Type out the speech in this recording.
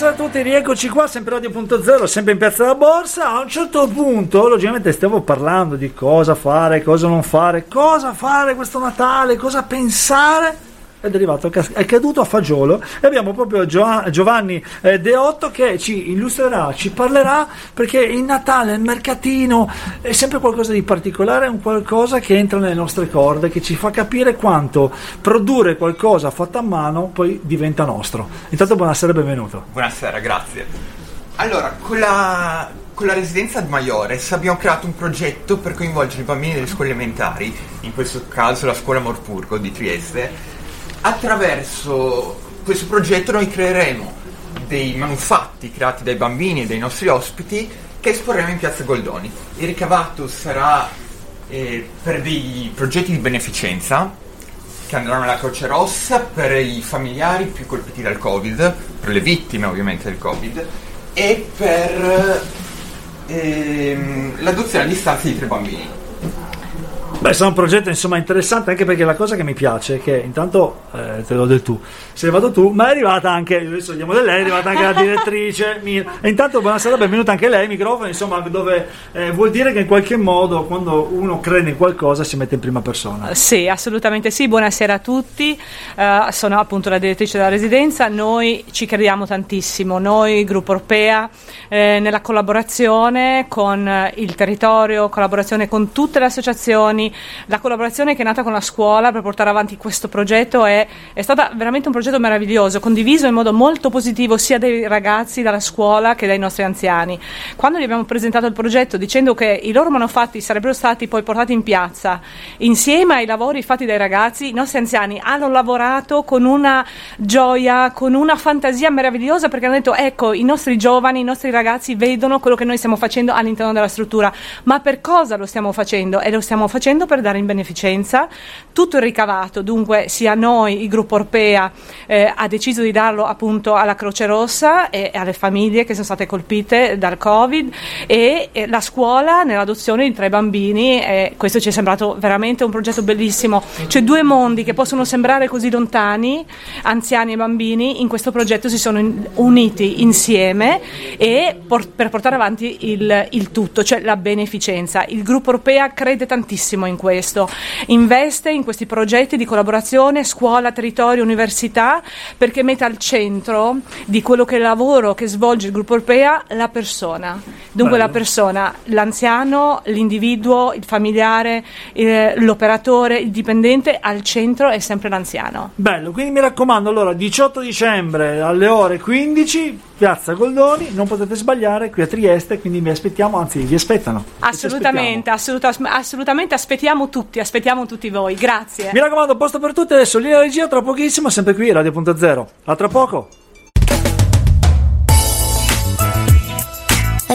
buonasera a tutti, rieccoci qua, sempre Radio.0, sempre in Piazza della Borsa. A un certo punto, logicamente, stiamo parlando di cosa fare, cosa non fare, cosa fare questo Natale, cosa pensare è derivato, è caduto a fagiolo e abbiamo proprio Giovanni eh, Deotto che ci illustrerà, ci parlerà perché il Natale, il mercatino è sempre qualcosa di particolare, è un qualcosa che entra nelle nostre corde, che ci fa capire quanto produrre qualcosa fatto a mano poi diventa nostro. Intanto buonasera e benvenuto. Buonasera, grazie. Allora, con la, con la residenza di Maiores abbiamo creato un progetto per coinvolgere i bambini delle scuole elementari, in questo caso la scuola Morpurgo di Trieste, attraverso questo progetto noi creeremo dei manufatti creati dai bambini e dai nostri ospiti che esporremo in Piazza Goldoni. Il ricavato sarà eh, per dei progetti di beneficenza che andranno alla Croce Rossa per i familiari più colpiti dal Covid, per le vittime ovviamente del Covid, e per ehm, l'adozione a distanza di tre bambini. Beh, sarà un progetto insomma interessante anche perché la cosa che mi piace è che intanto eh, te lo del tu, se ne vado tu, ma è arrivata anche, adesso andiamo da lei, è arrivata anche la direttrice Mira. E intanto buonasera, benvenuta anche lei, microfono, insomma, dove eh, vuol dire che in qualche modo quando uno crede in qualcosa si mette in prima persona. Sì, assolutamente sì, buonasera a tutti, uh, sono appunto la direttrice della residenza, noi ci crediamo tantissimo, noi Gruppo Europea, eh, nella collaborazione con il territorio, collaborazione con tutte le associazioni, la collaborazione che è nata con la scuola per portare avanti questo progetto è, è stata veramente un progetto meraviglioso, condiviso in modo molto positivo sia dai ragazzi dalla scuola che dai nostri anziani. Quando gli abbiamo presentato il progetto dicendo che i loro manufatti sarebbero stati poi portati in piazza insieme ai lavori fatti dai ragazzi, i nostri anziani hanno lavorato con una gioia, con una fantasia meravigliosa perché hanno detto ecco i nostri giovani, i nostri ragazzi vedono quello che noi stiamo facendo all'interno della struttura, ma per cosa lo stiamo facendo? E lo stiamo facendo facendo per dare in beneficenza tutto il ricavato, dunque sia noi, il gruppo Orpea, eh, ha deciso di darlo appunto alla Croce Rossa e alle famiglie che sono state colpite dal Covid e, e la scuola nell'adozione di tre bambini e questo ci è sembrato veramente un progetto bellissimo, cioè due mondi che possono sembrare così lontani, anziani e bambini, in questo progetto si sono in, uniti insieme e por- per portare avanti il, il tutto, cioè la beneficenza. Il gruppo Europea crede tantissimo in questo, investe in questi progetti di collaborazione scuola, territorio, università perché mette al centro di quello che è il lavoro che svolge il gruppo europea la persona. Dunque Bello. la persona, l'anziano, l'individuo, il familiare, il, l'operatore, il dipendente, al centro è sempre l'anziano. Bello, quindi mi raccomando, allora 18 dicembre alle ore 15 Piazza Goldoni, non potete sbagliare qui a Trieste, quindi vi aspettiamo, anzi vi aspettano. Assolutamente, assoluta, assolutamente aspettiamo tutti, aspettiamo tutti voi, grazie. Mi raccomando, posto per tutti, adesso linea regia tra pochissimo, sempre qui Radio.0. A tra poco.